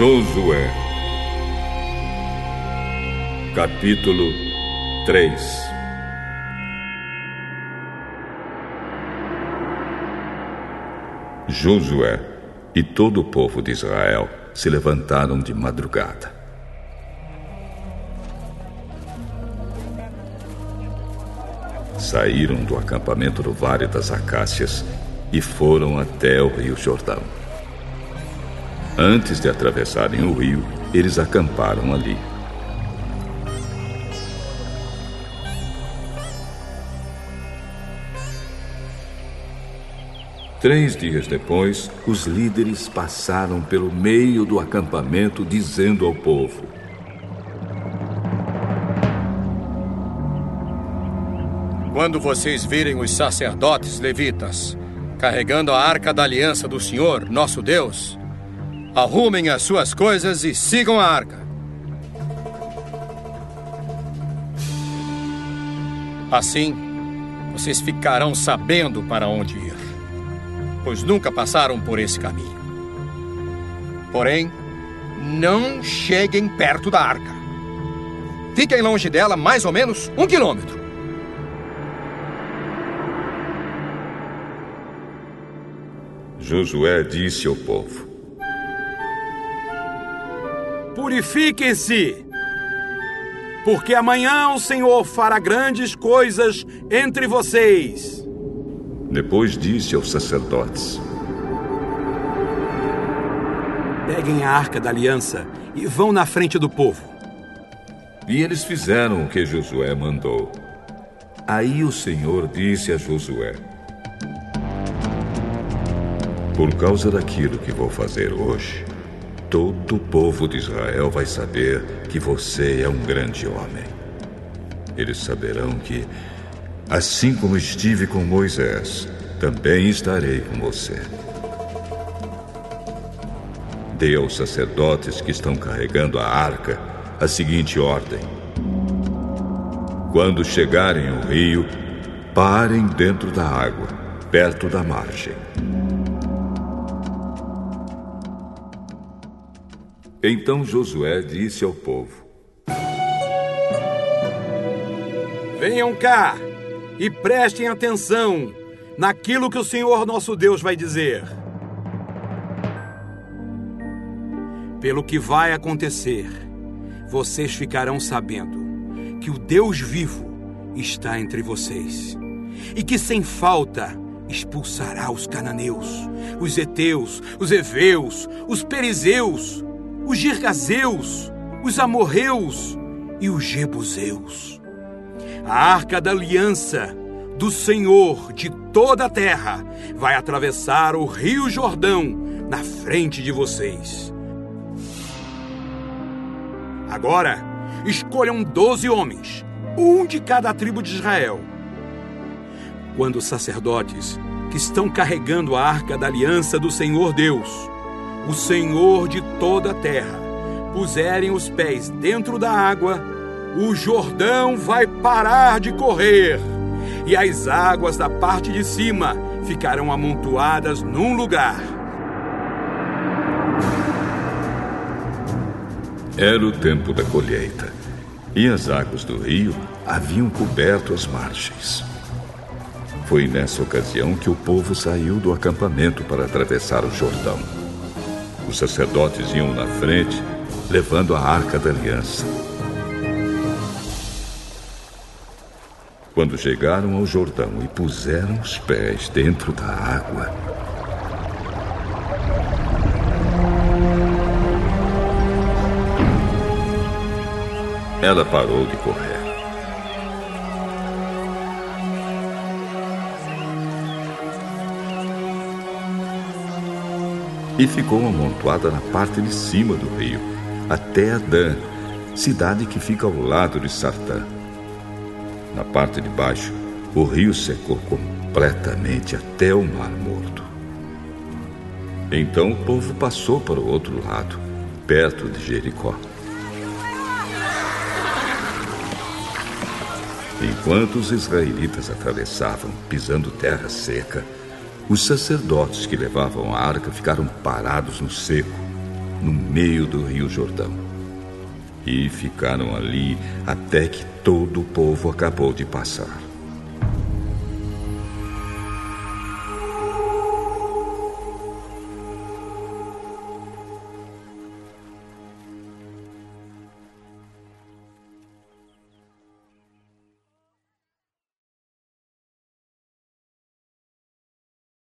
Josué, capítulo 3 Josué e todo o povo de Israel se levantaram de madrugada. Saíram do acampamento do Vale das Acácias e foram até o Rio Jordão. Antes de atravessarem o rio, eles acamparam ali. Três dias depois, os líderes passaram pelo meio do acampamento dizendo ao povo: Quando vocês virem os sacerdotes levitas carregando a arca da aliança do Senhor, nosso Deus, arrumem as suas coisas e sigam a arca. Assim, vocês ficarão sabendo para onde ir pois nunca passaram por esse caminho. Porém, não cheguem perto da arca. Fiquem longe dela mais ou menos um quilômetro. Josué disse ao povo: Purifiquem-se, porque amanhã o Senhor fará grandes coisas entre vocês. Depois disse aos sacerdotes: Peguem a arca da aliança e vão na frente do povo. E eles fizeram o que Josué mandou. Aí o Senhor disse a Josué: Por causa daquilo que vou fazer hoje, todo o povo de Israel vai saber que você é um grande homem. Eles saberão que Assim como estive com Moisés, também estarei com você. Dê aos sacerdotes que estão carregando a arca a seguinte ordem: Quando chegarem ao rio, parem dentro da água, perto da margem. Então Josué disse ao povo: Venham cá! e prestem atenção naquilo que o Senhor nosso Deus vai dizer. Pelo que vai acontecer, vocês ficarão sabendo que o Deus vivo está entre vocês e que sem falta expulsará os cananeus, os heteus, os heveus, os perizeus, os girgazeus, os amorreus e os jebuseus a arca da aliança do Senhor de toda a terra vai atravessar o Rio Jordão na frente de vocês. Agora, escolham doze homens, um de cada tribo de Israel. Quando os sacerdotes que estão carregando a arca da aliança do Senhor Deus, o Senhor de toda a terra, puserem os pés dentro da água, o Jordão vai parar de correr e as águas da parte de cima ficarão amontoadas num lugar. Era o tempo da colheita e as águas do rio haviam coberto as margens. Foi nessa ocasião que o povo saiu do acampamento para atravessar o Jordão. Os sacerdotes iam na frente, levando a arca da aliança. Quando chegaram ao Jordão e puseram os pés dentro da água, ela parou de correr. E ficou amontoada na parte de cima do rio, até Adã, cidade que fica ao lado de Sartã. Na parte de baixo, o rio secou completamente até o Mar Morto. Então o povo passou para o outro lado, perto de Jericó. Enquanto os israelitas atravessavam, pisando terra seca, os sacerdotes que levavam a arca ficaram parados no seco, no meio do Rio Jordão. E ficaram ali até que todo o povo acabou de passar.